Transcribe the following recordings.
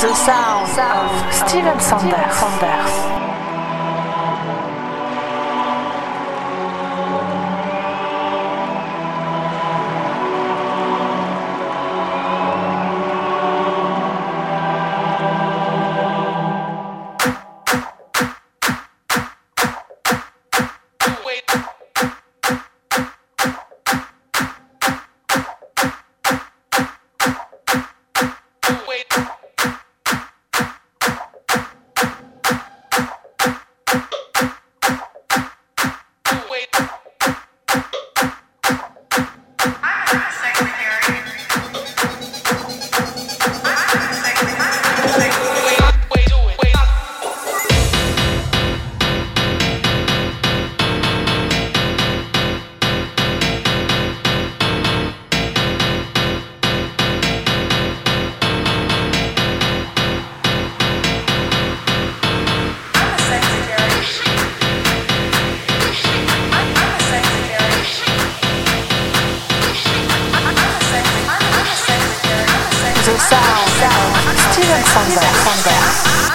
The sound of Steven Sanders. Fungo. Fungo.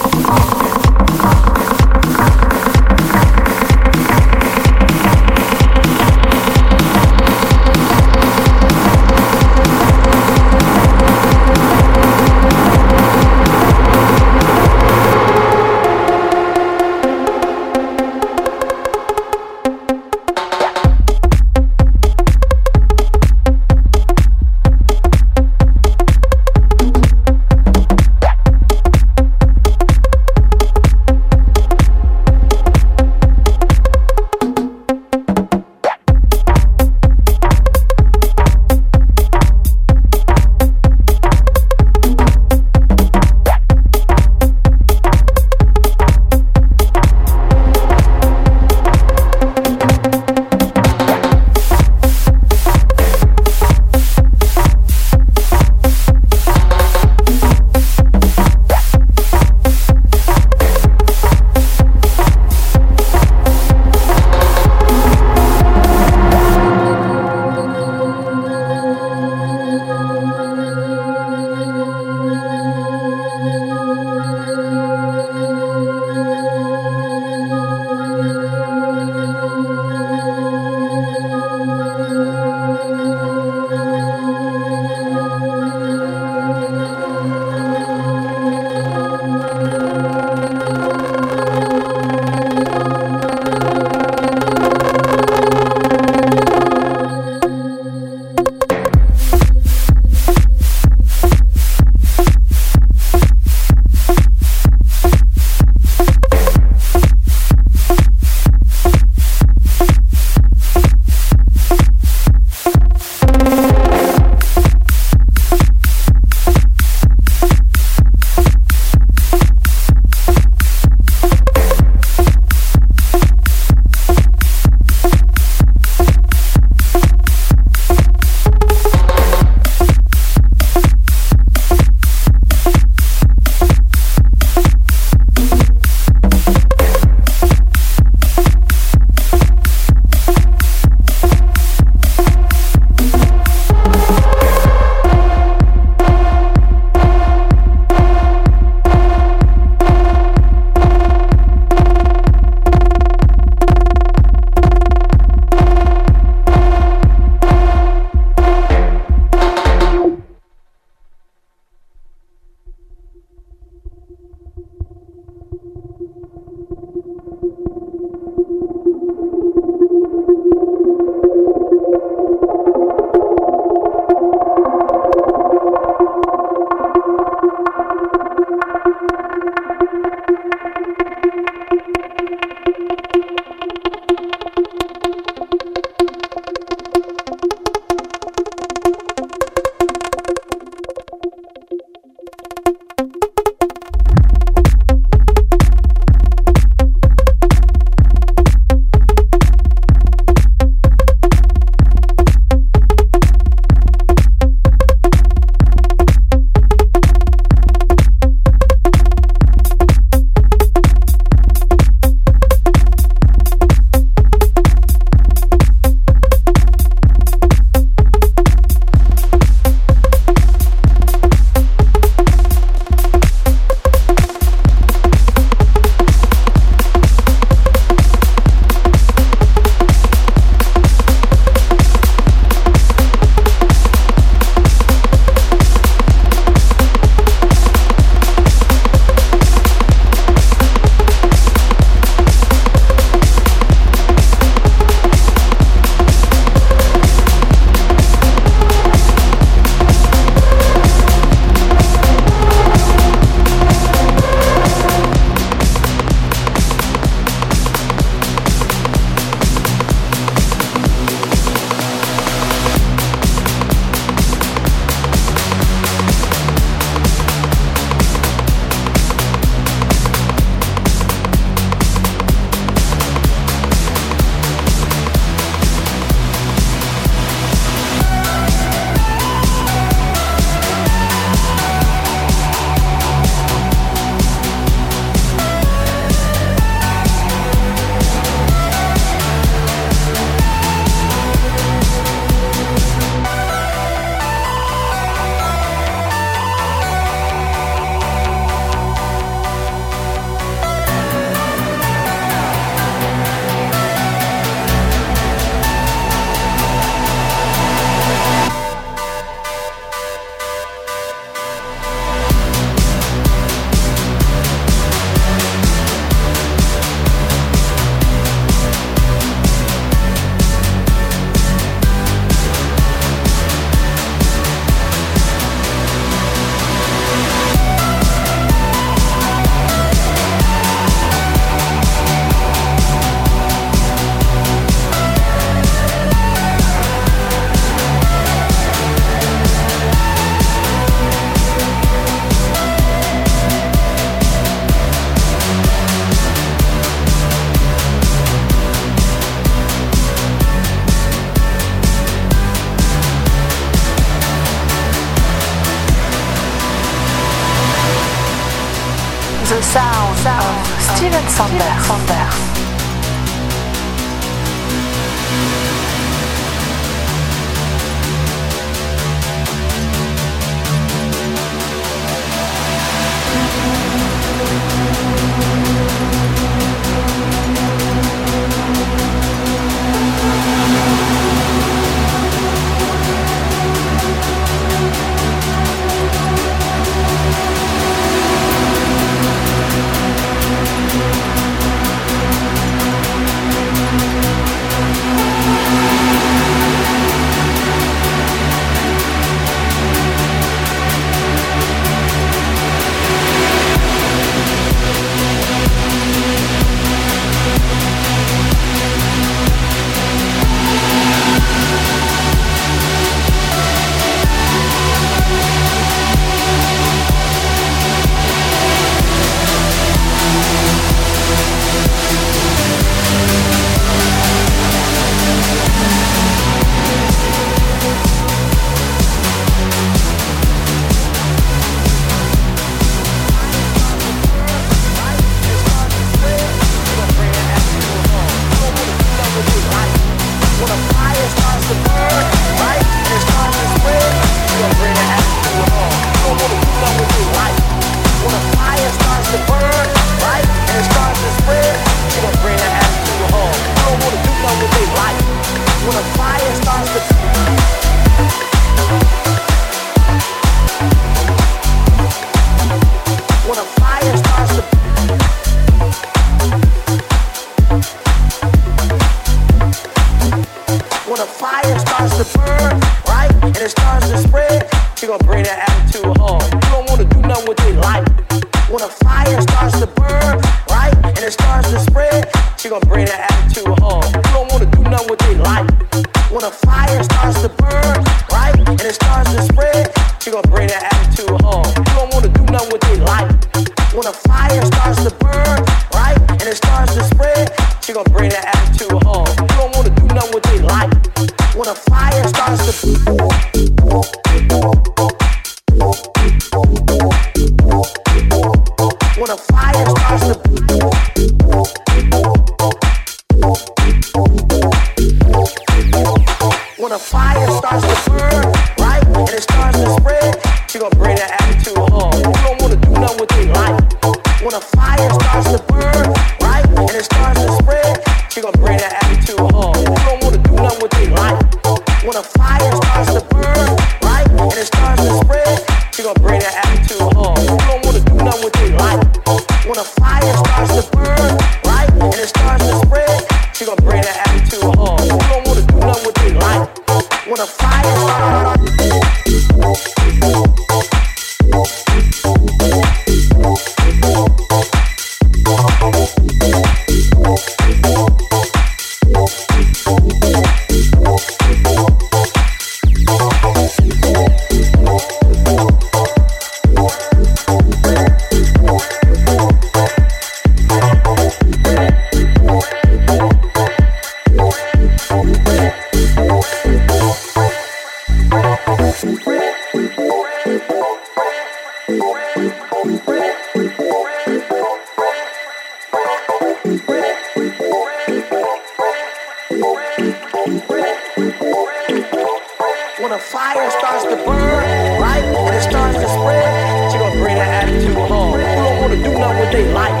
when it starts to burn, right? When it starts to spread, you're gonna bring that attitude home. You don't wanna do nothing with they life.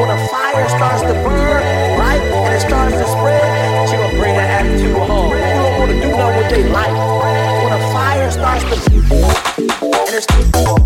When a fire starts to burn, right? And it starts to spread, you're gonna bring that attitude home. You don't wanna do nothing with they life. When a fire starts to and it's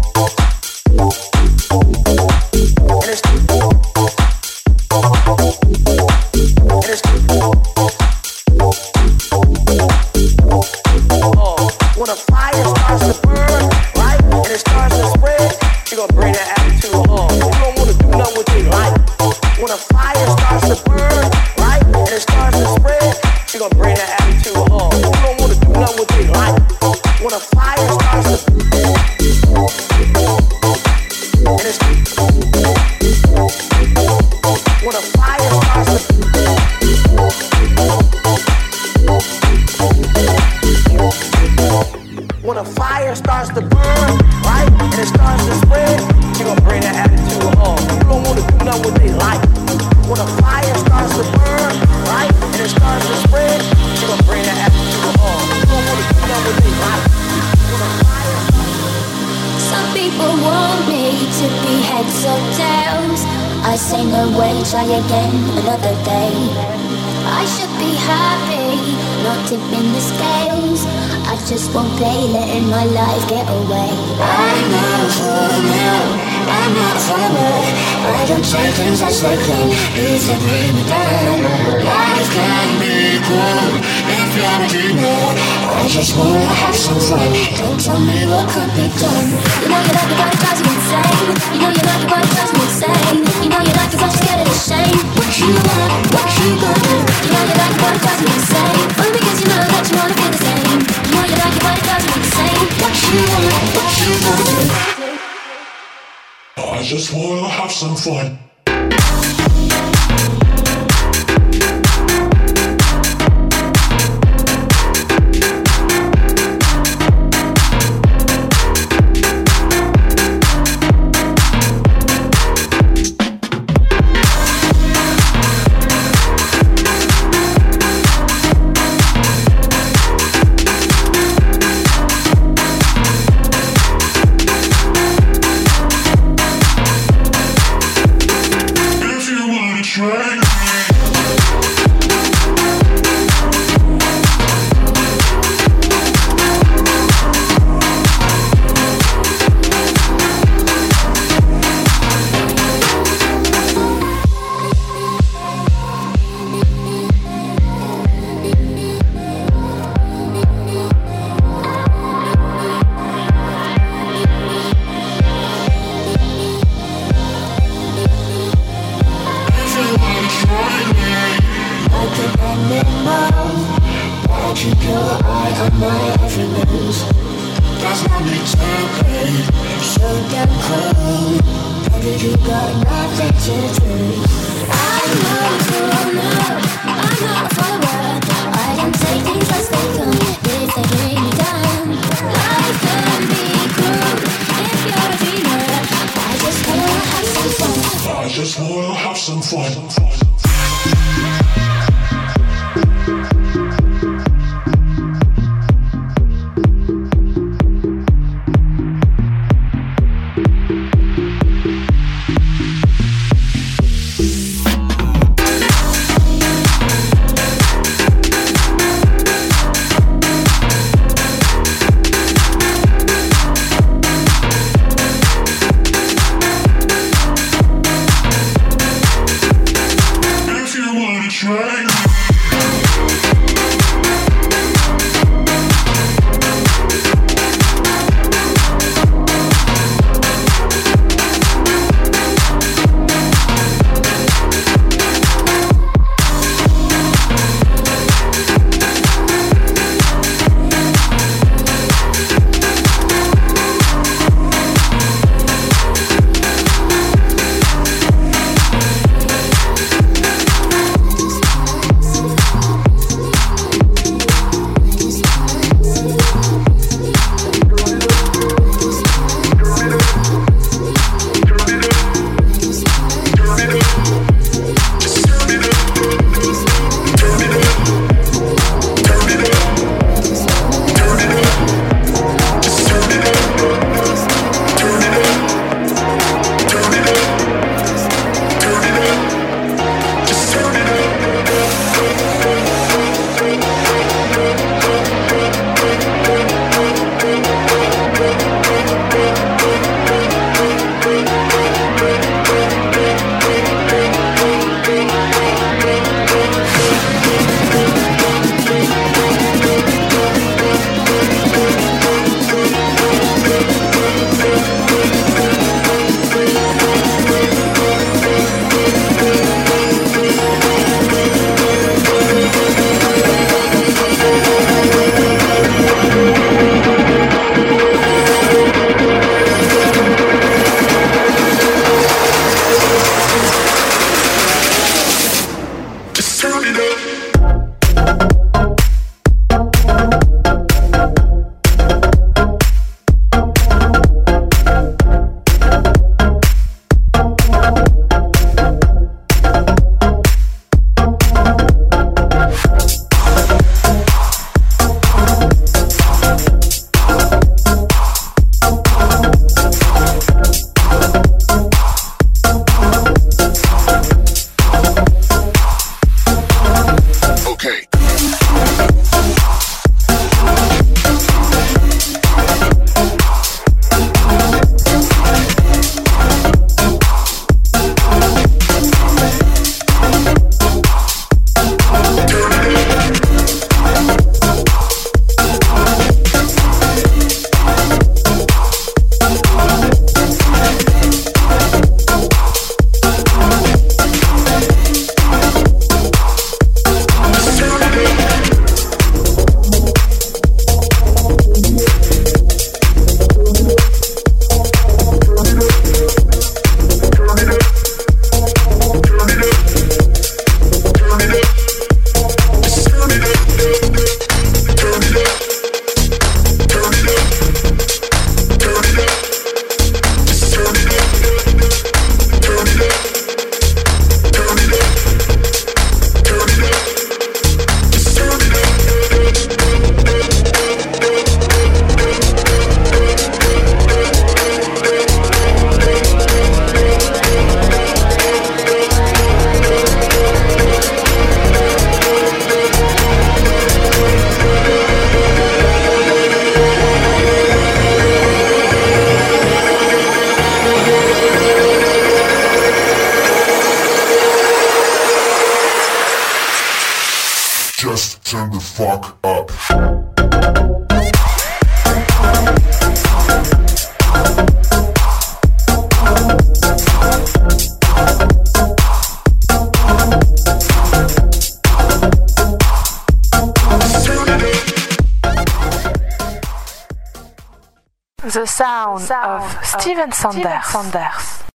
take things as they come, easy bring me down. Life can be cruel if you're a dreamer. I just wanna have some fun. Don't tell me what could be done. You know you like it, but it drives you insane. You know you like it, but it drives me insane. You know you like it, but you're scared of the shame. What you want, what you gonna? You know you like it, but it drives me insane. Only because you know that you wanna feel the same. You know you like it, but it drives me insane. What you want, what you gonna? I just wanna have some fun. turn it up. The sound of Steven Sanders.